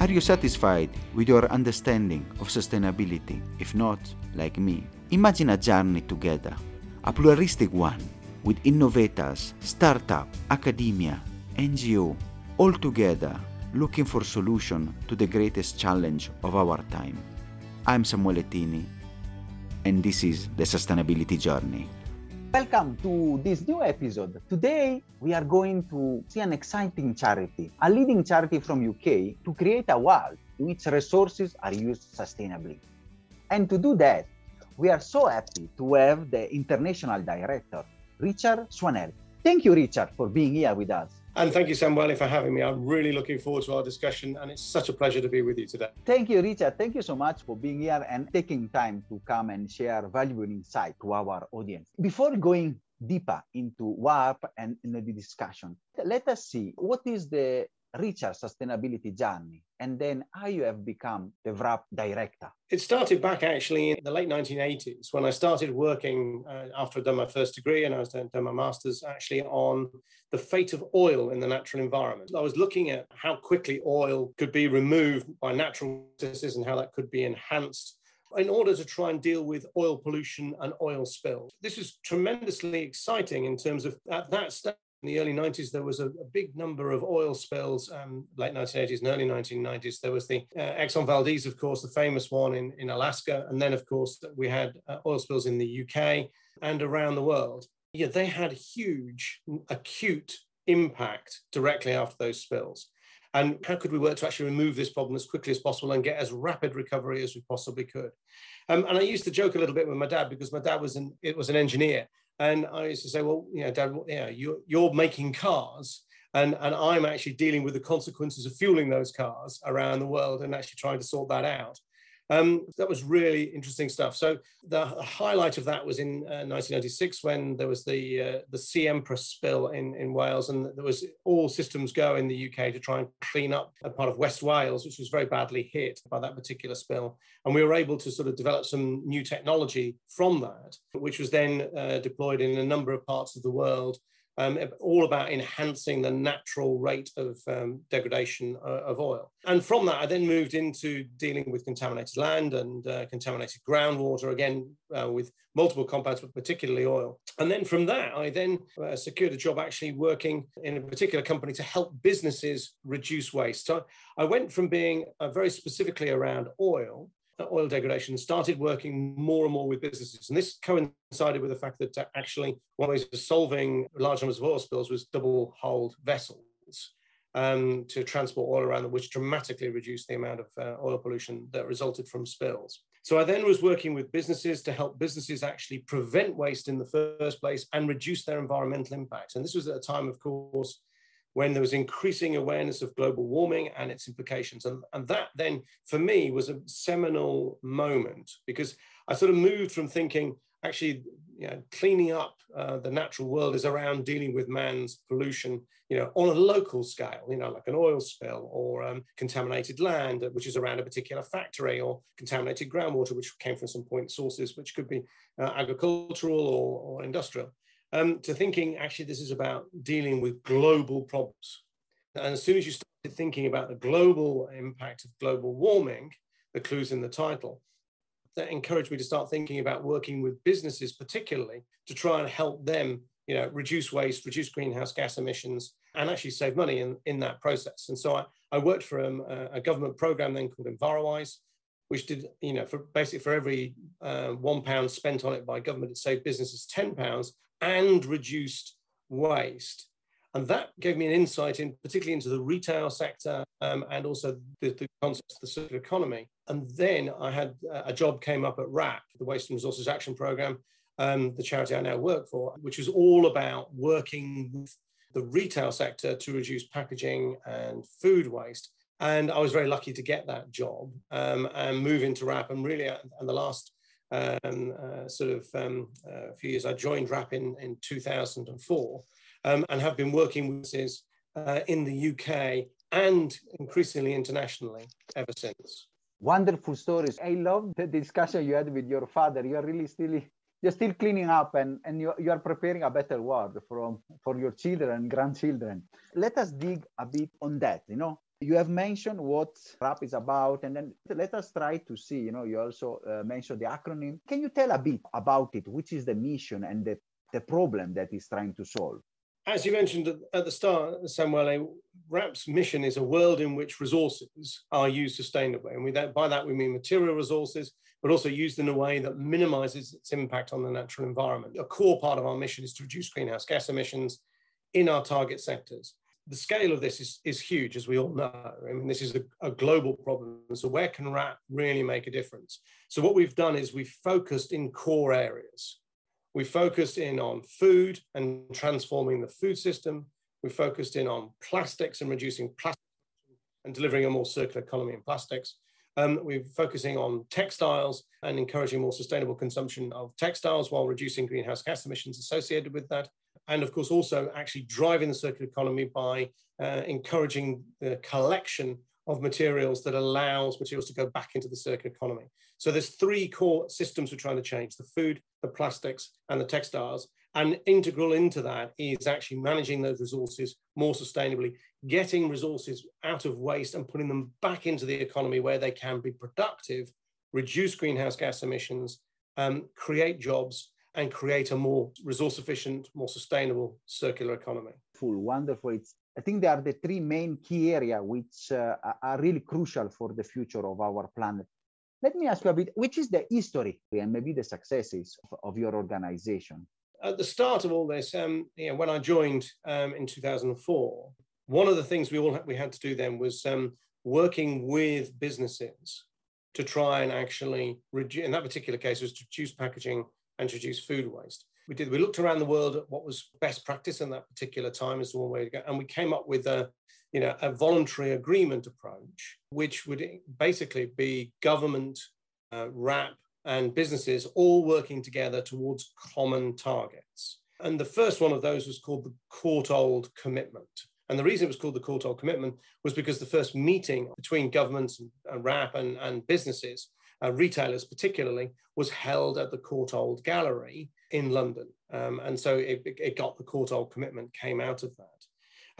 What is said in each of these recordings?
Are you satisfied with your understanding of sustainability? If not, like me, imagine a journey together, a pluralistic one with innovators, startup, academia, NGO, all together looking for solution to the greatest challenge of our time. I'm Samuele Tini, and this is the Sustainability Journey. Welcome to this new episode. Today we are going to see an exciting charity, a leading charity from UK to create a world in which resources are used sustainably. And to do that, we are so happy to have the international director, Richard Swannell. Thank you, Richard, for being here with us. And thank you, Samuele, for having me. I'm really looking forward to our discussion, and it's such a pleasure to be with you today. Thank you, Richard. Thank you so much for being here and taking time to come and share valuable insight to our audience. Before going deeper into WRAP and in the discussion, let us see what is the Richard sustainability journey and then how you have become the WRAP director? It started back actually in the late 1980s when I started working uh, after I'd done my first degree and I was done, my master's actually on the fate of oil in the natural environment. I was looking at how quickly oil could be removed by natural processes and how that could be enhanced in order to try and deal with oil pollution and oil spills. This was tremendously exciting in terms of at that stage in the early 90s, there was a, a big number of oil spills, um, late 1980s and early 1990s. There was the uh, Exxon Valdez, of course, the famous one in, in Alaska. And then, of course, we had uh, oil spills in the UK and around the world. Yeah, they had huge, acute impact directly after those spills. And how could we work to actually remove this problem as quickly as possible and get as rapid recovery as we possibly could? Um, and I used to joke a little bit with my dad because my dad was an, it was an engineer and I used to say, well, you know, Dad, know, you're, you're making cars and, and I'm actually dealing with the consequences of fueling those cars around the world and actually trying to sort that out. Um, that was really interesting stuff. So the highlight of that was in uh, 1996 when there was the uh, the Sea Empress spill in, in Wales, and there was all systems go in the UK to try and clean up a part of West Wales, which was very badly hit by that particular spill. And we were able to sort of develop some new technology from that, which was then uh, deployed in a number of parts of the world um, all about enhancing the natural rate of um, degradation uh, of oil. And from that, I then moved into dealing with contaminated land and uh, contaminated groundwater, again, uh, with multiple compounds, but particularly oil. And then from that, I then uh, secured a job actually working in a particular company to help businesses reduce waste. So I went from being uh, very specifically around oil oil degradation started working more and more with businesses. And this coincided with the fact that uh, actually one the of solving large numbers of oil spills was double hulled vessels um, to transport oil around which dramatically reduced the amount of uh, oil pollution that resulted from spills. So I then was working with businesses to help businesses actually prevent waste in the first place and reduce their environmental impact. And this was at a time, of course, when there was increasing awareness of global warming and its implications. And, and that then, for me, was a seminal moment because I sort of moved from thinking, actually, you know, cleaning up uh, the natural world is around dealing with man's pollution, you know, on a local scale, you know, like an oil spill or um, contaminated land, which is around a particular factory, or contaminated groundwater, which came from some point sources, which could be uh, agricultural or, or industrial um, to thinking actually this is about dealing with global problems. And as soon as you started thinking about the global impact of global warming, the clues in the title, that encouraged me to start thinking about working with businesses, particularly to try and help them, you know, reduce waste, reduce greenhouse gas emissions, and actually save money in, in that process. And so I, I worked for um, a, government program then called EnviroWise, which did, you know, for basically for every uh, one pound spent on it by government, it saved businesses 10 pounds and reduced waste. And that gave me an insight in particularly into the retail sector um, and also the, the concept of the circular economy. And then I had a job came up at WRAP, the Waste and Resources Action Programme, um, the charity I now work for, which was all about working with the retail sector to reduce packaging and food waste. And I was very lucky to get that job um, and move into WRAP. And really, uh, and the last um, uh, sort of um, uh, few years. I joined WRAP in, in 2004 um, and have been working with this uh, in the UK and increasingly internationally ever since. Wonderful stories. I love the discussion you had with your father. You are really still you're still cleaning up and, and you, you are preparing a better world from, for your children and grandchildren. Let us dig a bit on that, you know. You have mentioned what WRAP is about, and then let us try to see. You know, you also uh, mentioned the acronym. Can you tell a bit about it? Which is the mission and the, the problem that is trying to solve? As you mentioned at the start, Samuel, WRAP's mission is a world in which resources are used sustainably. And that, by that, we mean material resources, but also used in a way that minimizes its impact on the natural environment. A core part of our mission is to reduce greenhouse gas emissions in our target sectors. The scale of this is, is huge, as we all know. I mean, this is a, a global problem. So, where can WRAP really make a difference? So, what we've done is we've focused in core areas. We focused in on food and transforming the food system. We focused in on plastics and reducing plastic and delivering a more circular economy in plastics. Um, we're focusing on textiles and encouraging more sustainable consumption of textiles while reducing greenhouse gas emissions associated with that. And of course, also actually driving the circular economy by uh, encouraging the collection of materials that allows materials to go back into the circular economy. So there's three core systems we're trying to change, the food, the plastics, and the textiles. And integral into that is actually managing those resources more sustainably, getting resources out of waste and putting them back into the economy where they can be productive, reduce greenhouse gas emissions, um, create jobs, and create a more resource efficient, more sustainable circular economy. Full, wonderful. It's, I think they are the three main key areas which uh, are really crucial for the future of our planet. Let me ask you a bit, which is the history and maybe the successes of, of your organization? At the start of all this, um, you know, when I joined um, in 2004, one of the things we all we had to do then was um, working with businesses to try and actually reduce, in that particular case, was to reduce packaging and reduce food waste. We did. We looked around the world at what was best practice in that particular time as the one way to go, and we came up with a, you know, a voluntary agreement approach, which would basically be government, uh, WRAP, and businesses all working together towards common targets. And the first one of those was called the Courtauld Commitment. And the reason it was called the Courtauld Commitment was because the first meeting between governments and WRAP and, and businesses uh, retailers particularly, was held at the Courtauld Gallery in London. Um, and so it, it, got the Courtauld commitment came out of that.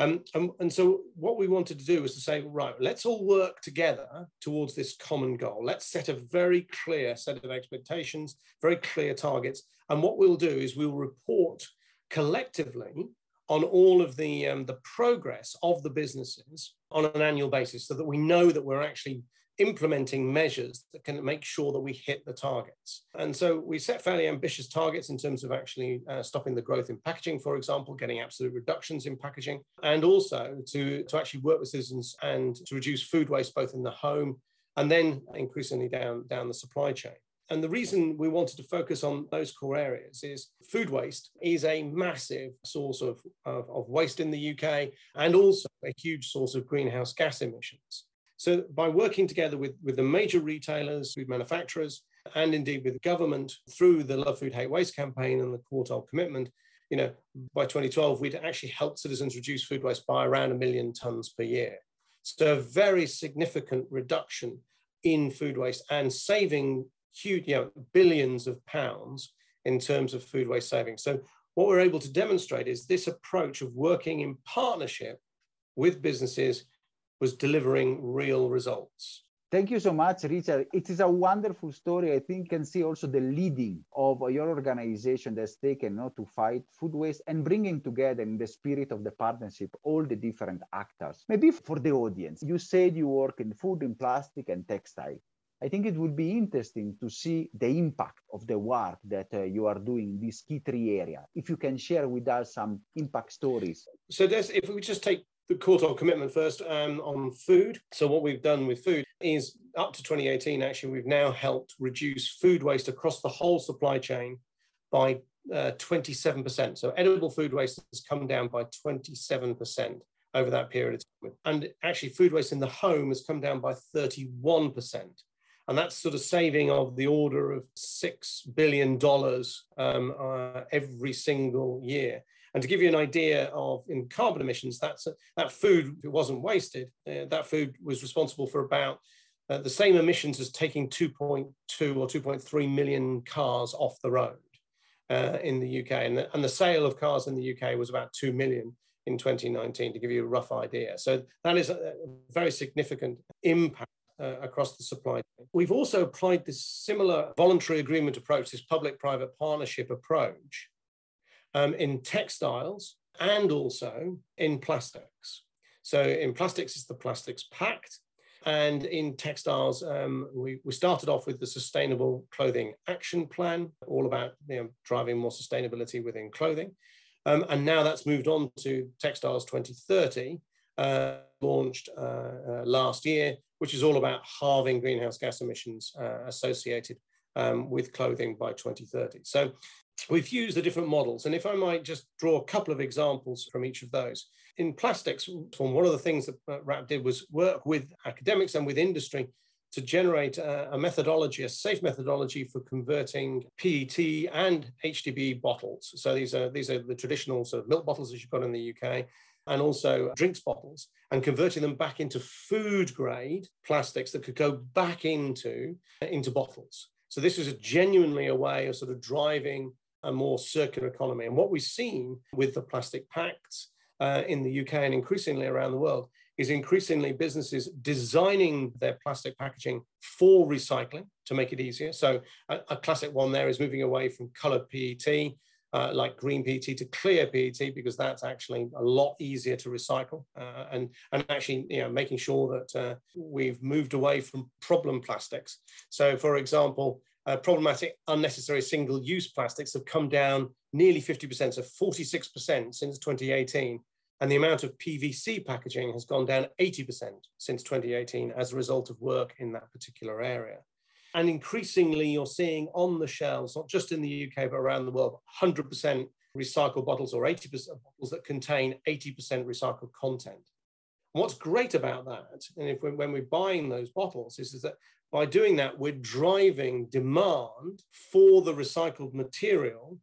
Um, and, and, so what we wanted to do was to say, right, let's all work together towards this common goal. Let's set a very clear set of expectations, very clear targets. And what we'll do is we'll report collectively on all of the, um, the progress of the businesses on an annual basis so that we know that we're actually implementing measures that can make sure that we hit the targets. And so we set fairly ambitious targets in terms of actually uh, stopping the growth in packaging, for example, getting absolute reductions in packaging, and also to, to actually work with citizens and to reduce food waste both in the home and then increasingly down, down the supply chain. And the reason we wanted to focus on those core areas is food waste is a massive source of, of, of, waste in the UK and also a huge source of greenhouse gas emissions. So by working together with, with the major retailers, food manufacturers, and indeed with government through the Love Food Hate Waste campaign and the Courtauld commitment, you know, by 2012, we'd actually helped citizens reduce food waste by around a million tons per year. So a very significant reduction in food waste and saving huge, you know, billions of pounds in terms of food waste savings. So what we're able to demonstrate is this approach of working in partnership with businesses was delivering real results. Thank you so much, Richard. It is a wonderful story. I think can see also the leading of your organization that's taken you know, to fight food waste and bringing together in the spirit of the partnership all the different actors. Maybe for the audience, you said you work in food, in plastic, and textile. I think it would be interesting to see the impact of the work that uh, you are doing in these key three areas. If you can share with us some impact stories. So, if we just take the Courtauld commitment first um, on food. So what we've done with food is up to 2018, actually, we've now helped reduce food waste across the whole supply chain by uh, 27%. So edible food waste has come down by 27% over that period of time. And actually food waste in the home has come down by 31%. And that's sort of saving of the order of $6 billion um, uh, every single year. And to give you an idea of in carbon emissions, that's a, that food, if it wasn't wasted, uh, that food was responsible for about uh, the same emissions as taking 2.2 or 2.3 million cars off the road uh, in the UK. And the, and the sale of cars in the UK was about 2 million in 2019, to give you a rough idea. So that is a very significant impact uh, across the supply chain. We've also applied this similar voluntary agreement approach, this public private partnership approach, um, in textiles and also in plastics. So in plastics, it's the Plastics Pact. And in textiles, um, we, we started off with the Sustainable Clothing Action Plan, all about you know, driving more sustainability within clothing. Um, and now that's moved on to Textiles 2030, uh, launched uh, uh, last year, which is all about halving greenhouse gas emissions uh, associated um, with clothing by 2030. So we've used the different models. And if I might just draw a couple of examples from each of those. In plastics, one of the things that WRAP did was work with academics and with industry to generate a, methodology, a safe methodology for converting PET and HDPE bottles. So these are these are the traditional sort of milk bottles that you've got in the UK, and also drinks bottles, and converting them back into food grade plastics that could go back into into bottles. So this is a genuinely a way of sort of driving a more circular economy. And what we've seen with the plastic pacts uh, in the UK and increasingly around the world is increasingly businesses designing their plastic packaging for recycling to make it easier. So a, a classic one there is moving away from colored PET, uh, like green PET to clear PET, because that's actually a lot easier to recycle. Uh, and, and actually, you know, making sure that uh, we've moved away from problem plastics. So for example, uh, problematic unnecessary single-use plastics have come down nearly 50%, so 46% since 2018. And the amount of PVC packaging has gone down 80% since 2018 as a result of work in that particular area. And increasingly, you're seeing on the shelves, not just in the UK, but around the world, 100% recycled bottles or 80% bottles that contain 80% recycled content. And what's great about that, and if we, when we're buying those bottles, is, is that by doing that, we're driving demand for the recycled material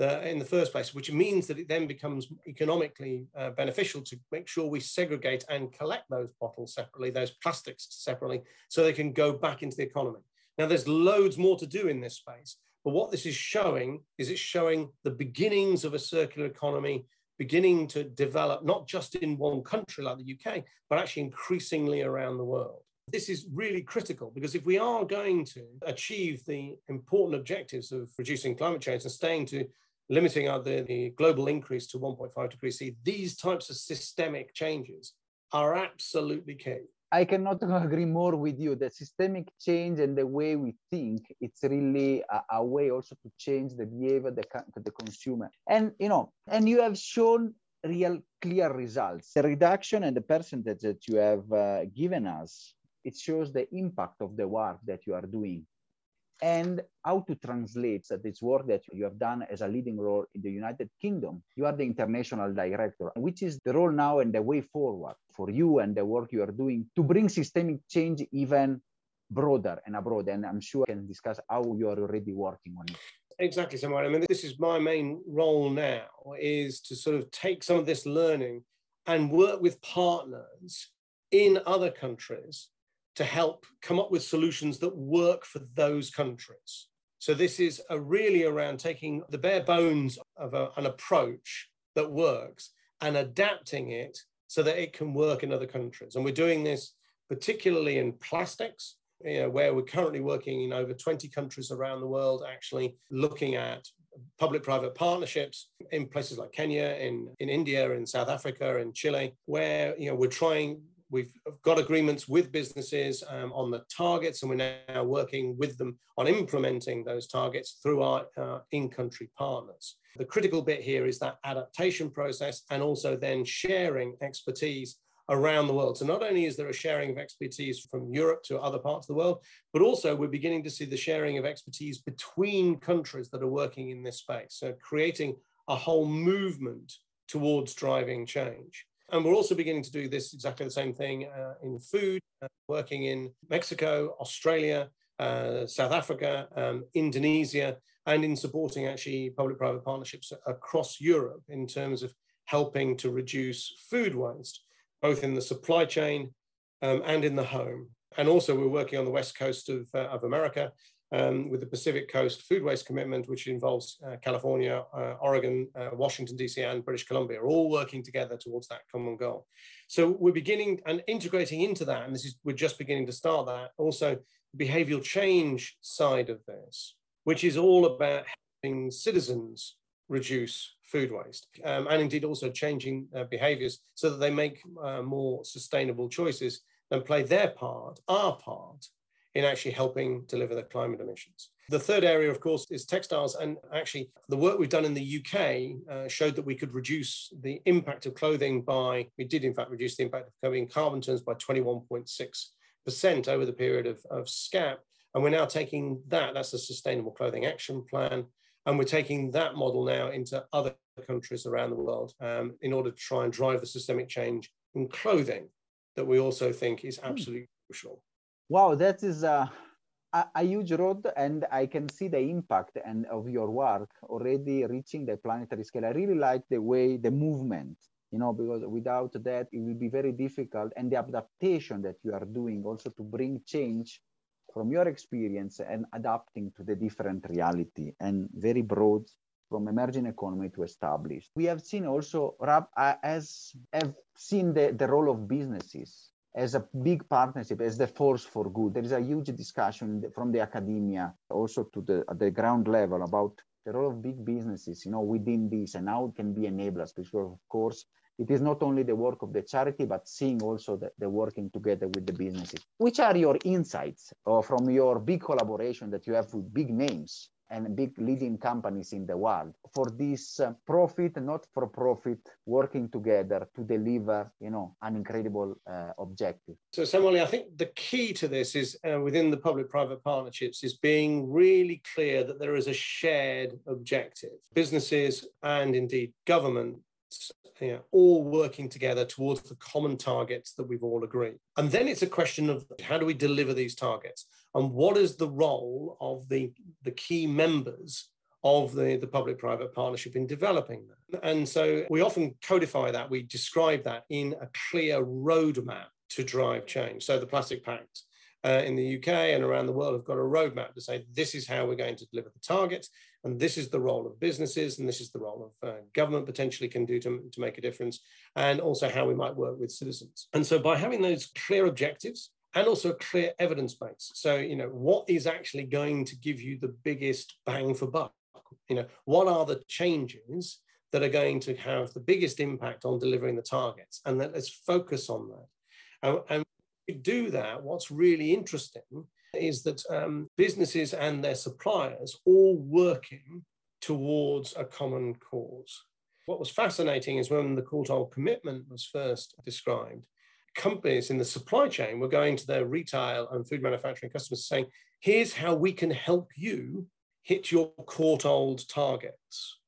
uh, in the first place, which means that it then becomes economically uh, beneficial to make sure we segregate and collect those bottles separately, those plastics separately, so they can go back into the economy. Now, there's loads more to do in this space, but what this is showing is it's showing the beginnings of a circular economy beginning to develop, not just in one country like the UK, but actually increasingly around the world. This is really critical because if we are going to achieve the important objectives of reducing climate change and staying to limiting the, the global increase to 1.5 degrees C, these types of systemic changes are absolutely key. I cannot agree more with you. The systemic change and the way we think, it's really a, a way also to change the behavior of the, the consumer. And, you know, and you have shown real clear results. The reduction and the percentage that you have uh, given us it shows the impact of the work that you are doing and how to translate this work that you have done as a leading role in the United Kingdom. You are the international director, which is the role now and the way forward for you and the work you are doing to bring systemic change even broader and abroad. And I'm sure I can discuss how you are already working on it. Exactly, Samuel. I mean, this is my main role now is to sort of take some of this learning and work with partners in other countries to help come up with solutions that work for those countries. So this is really around taking the bare bones of a, an approach that works and adapting it so that it can work in other countries. And we're doing this particularly in plastics, you know, where we're currently working in over 20 countries around the world, actually looking at public-private partnerships in places like Kenya, in, in India, in South Africa, in Chile, where you know we're trying we've got agreements with businesses um, on the targets, and we're now working with them on implementing those targets through our uh, in-country partners. The critical bit here is that adaptation process and also then sharing expertise around the world. So not only is there a sharing of expertise from Europe to other parts of the world, but also we're beginning to see the sharing of expertise between countries that are working in this space. So creating a whole movement towards driving change. And we're also beginning to do this exactly the same thing uh, in food, uh, working in Mexico, Australia, uh, South Africa, um, Indonesia, and in supporting actually public private partnerships across Europe in terms of helping to reduce food waste, both in the supply chain um, and in the home. And also, we're working on the west coast of, uh, of America um, with the Pacific Coast Food Waste Commitment, which involves uh, California, uh, Oregon, uh, Washington, DC, and British Columbia, all working together towards that common goal. So we're beginning and integrating into that, and this is we're just beginning to start that. Also, the behavioral change side of this, which is all about helping citizens reduce food waste um, and indeed also changing uh, behaviors so that they make uh, more sustainable choices and play their part, our part, in actually helping deliver the climate emissions. The third area, of course, is textiles. And actually, the work we've done in the UK uh, showed that we could reduce the impact of clothing by, we did in fact reduce the impact of clothing in carbon terms by 21.6% over the period of, of SCAP. And we're now taking that, that's the Sustainable Clothing Action Plan, and we're taking that model now into other countries around the world um, in order to try and drive the systemic change in clothing that we also think is hmm. absolutely mm. crucial. Wow, that is a, a, huge road, and I can see the impact and of your work already reaching the planetary scale. I really like the way the movement, you know, because without that it will be very difficult, and the adaptation that you are doing also to bring change from your experience and adapting to the different reality and very broad from emerging economy to established. We have seen also, WRAP, uh, as have seen the, the role of businesses as a big partnership, as the force for good. There is a huge discussion from the academia, also to the the ground level, about the role of big businesses, you know, within this, and how it can be enablers. Because of course, it is not only the work of the charity, but seeing also the, the working together with the businesses. Which are your insights uh, from your big collaboration that you have with big names and big leading companies in the world for this uh, profit, not for profit, working together to deliver, you know, an incredible uh, objective. So, Samuel, I think the key to this is uh, within the public-private partnerships is being really clear that there is a shared objective. Businesses and indeed government you know, all working together towards the common targets that we've all agreed. And then it's a question of how do we deliver these targets? And what is the role of the, the key members of the, the public-private partnership in developing that? And so we often codify that, we describe that in a clear roadmap to drive change. So the Plastic Pact uh, in the UK and around the world have got a roadmap to say this is how we're going to deliver the targets, and this is the role of businesses, and this is the role of uh, government potentially can do to, to make a difference, and also how we might work with citizens. And so by having those clear objectives and also a clear evidence base, so you know what is actually going to give you the biggest bang for buck, you know what are the changes that are going to have the biggest impact on delivering the targets, and that let's focus on that. And, and do that, what's really interesting is that um, businesses and their suppliers all working towards a common cause. What was fascinating is when the Courtauld commitment was first described, companies in the supply chain were going to their retail and food manufacturing customers saying, here's how we can help you hit your Courtauld targets.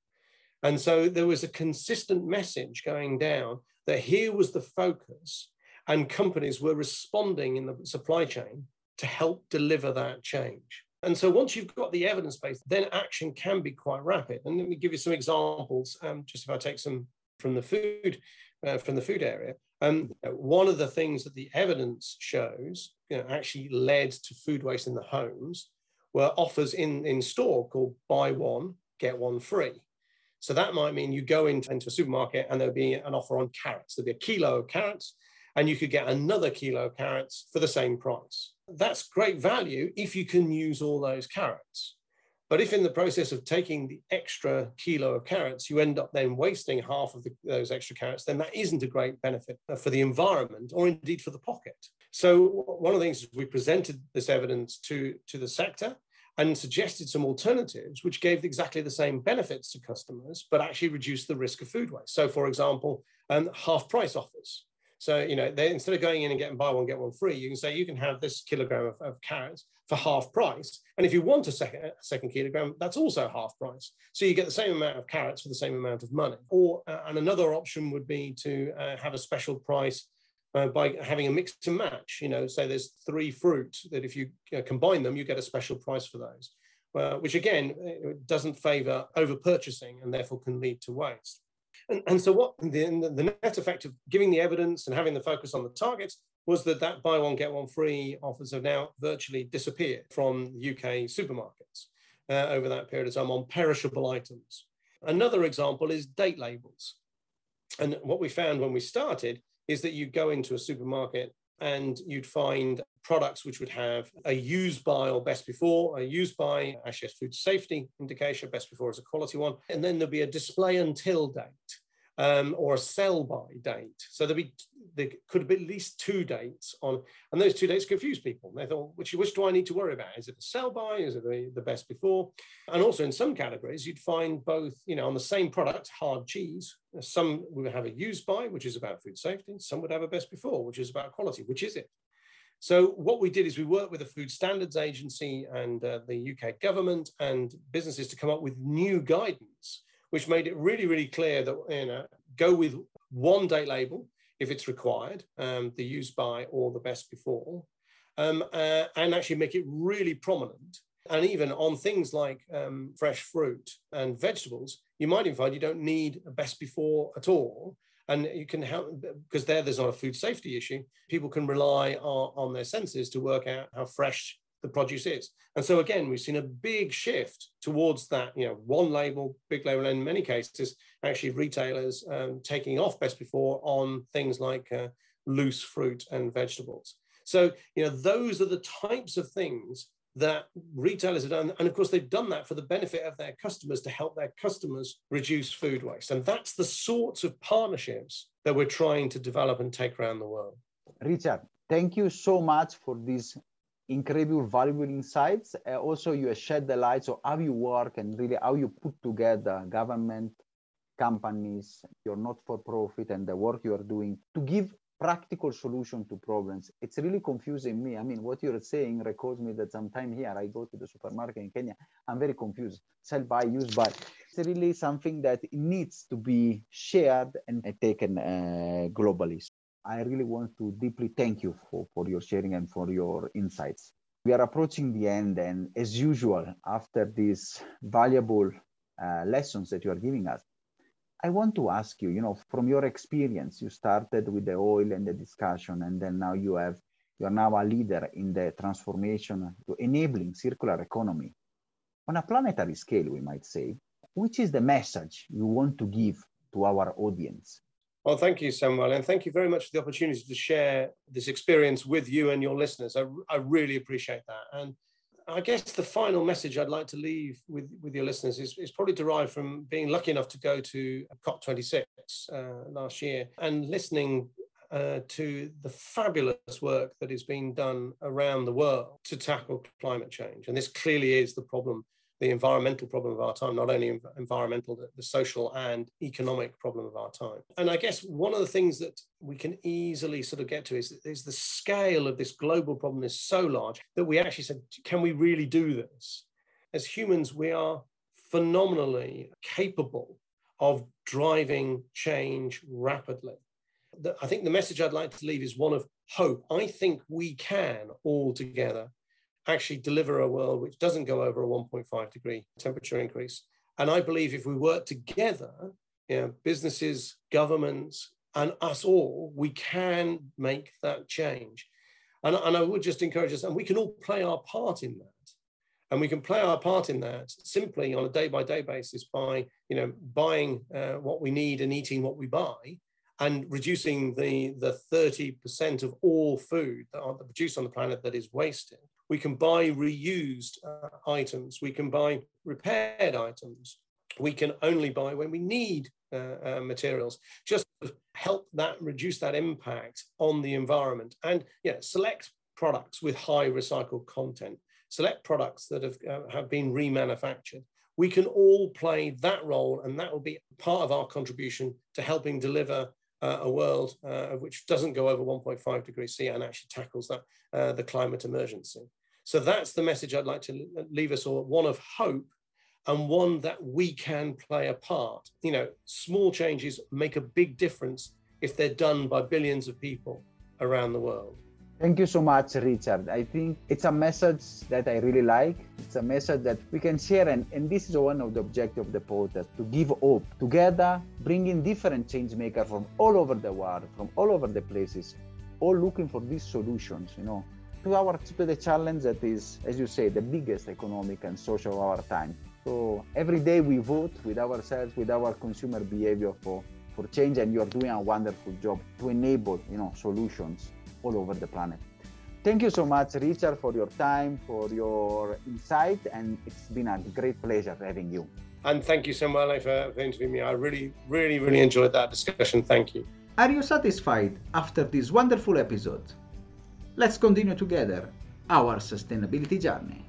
And so there was a consistent message going down that here was the focus and companies were responding in the supply chain to help deliver that change. And so once you've got the evidence base, then action can be quite rapid. And let me give you some examples, um, just if I take some from the food, uh, from the food area. Um, one of the things that the evidence shows you know, actually led to food waste in the homes were offers in, in store called buy one, get one free. So that might mean you go into, into a supermarket and there'll be an offer on carrots. There'll be a kilo of carrots and you could get another kilo of carrots for the same price. That's great value if you can use all those carrots. But if in the process of taking the extra kilo of carrots, you end up then wasting half of the, those extra carrots, then that isn't a great benefit for the environment or indeed for the pocket. So one of the things is we presented this evidence to, to the sector and suggested some alternatives which gave exactly the same benefits to customers, but actually reduced the risk of food waste. So for example, um, half price offers. So, you know, they, instead of going in and getting buy one, get one free, you can say you can have this kilogram of, of carrots for half price. And if you want a second, a second kilogram, that's also half price. So you get the same amount of carrots for the same amount of money. Or, uh, and another option would be to uh, have a special price uh, by having a mix and match. You know, say there's three fruit that if you uh, combine them, you get a special price for those, uh, which again doesn't favor over purchasing and therefore can lead to waste. And, and so what the, the net effect of giving the evidence and having the focus on the targets was that that buy one get one free offers have now virtually disappeared from UK supermarkets uh, over that period of time on perishable items. Another example is date labels. And what we found when we started is that you go into a supermarket and you'd find products which would have a use by or best before, a use by, as food safety indication, best before is a quality one, and then there'll be a display until date um, or a sell by date. So there'll be there could be at least two dates on, and those two dates confuse people. They thought, which which do I need to worry about? Is it a sell by? Is it the, the best before? And also in some categories, you'd find both, you know, on the same product, hard cheese. Some would have a use by, which is about food safety. Some would have a best before, which is about quality. Which is it? So what we did is we worked with the Food Standards Agency and uh, the UK government and businesses to come up with new guidance which made it really, really clear that you know go with one date label if it's required, um, the use by or the best before, um, uh, and actually make it really prominent. And even on things like um, fresh fruit and vegetables, you might even find you don't need a best before at all. And you can help because there, there's not a food safety issue. People can rely on, on their senses to work out how fresh the produce is. And so again, we've seen a big shift towards that, you know, one label, big label, and in many cases, actually retailers um, taking off best before on things like uh, loose fruit and vegetables. So, you know, those are the types of things that retailers have done. And of course, they've done that for the benefit of their customers to help their customers reduce food waste. And that's the sorts of partnerships that we're trying to develop and take around the world. Richard, thank you so much for this incredible valuable insights. Uh, also, you shed the light on how you work and really how you put together government, companies, your not-for-profit, and the work you are doing to give practical solution to problems. It's really confusing me. I mean, what you're saying recalls me that sometime here I go to the supermarket in Kenya. I'm very confused. Sell by, use by. It's really something that needs to be shared and taken uh, globally. I really want to deeply thank you for, for your sharing and for your insights. We are approaching the end, and as usual, after these valuable uh, lessons that you are giving us, I want to ask you, you know, from your experience, you started with the oil and the discussion, and then now you have you are now a leader in the transformation to enabling circular economy on a planetary scale, we might say. Which is the message you want to give to our audience? Well, thank you, Samuel, and thank you very much for the opportunity to share this experience with you and your listeners. I, I really appreciate that. And I guess the final message I'd like to leave with, with your listeners is, is probably derived from being lucky enough to go to COP26 uh, last year and listening uh, to the fabulous work that is being done around the world to tackle climate change. And this clearly is the problem the environmental problem of our time, not only environmental, the, social and economic problem of our time. And I guess one of the things that we can easily sort of get to is, is the scale of this global problem is so large that we actually said, can we really do this? As humans, we are phenomenally capable of driving change rapidly. I think the message I'd like to leave is one of hope. I think we can all together actually deliver a world which doesn't go over a 1.5 degree temperature increase. And I believe if we work together, you know, businesses, governments, and us all, we can make that change. And, and I would just encourage us, and we can all play our part in that. And we can play our part in that simply on a day by day basis by, you know, buying uh, what we need and eating what we buy, and reducing the the 30% of all food that are produced on the planet that is wasted we can buy reused uh, items. We can buy repaired items. We can only buy when we need uh, uh, materials. Just help that reduce that impact on the environment and yeah, select products with high recycled content. Select products that have, uh, have been remanufactured. We can all play that role, and that will be part of our contribution to helping deliver uh, a world uh, which doesn't go over 1.5 degrees C and actually tackles that uh, the climate emergency. So that's the message I'd like to leave us all one of hope and one that we can play a part. You know, small changes make a big difference if they're done by billions of people around the world. Thank you so much, Richard. I think it's a message that I really like. It's a message that we can share, and, and this is one of the objectives of the podcast to give hope together, bringing different change makers from all over the world, from all over the places, all looking for these solutions, you know, to our to the challenge that is, as you say, the biggest economic and social of our time. So every day we vote with ourselves, with our consumer behavior for, for change, and you're doing a wonderful job to enable, you know, solutions all over the planet. Thank you so much, Richard, for your time, for your insight, and it's been a great pleasure having you. And thank you so much for, for interviewing me. I really, really, really enjoyed that discussion. Thank you. Are you satisfied after this wonderful episode? Let's continue together our sustainability journey.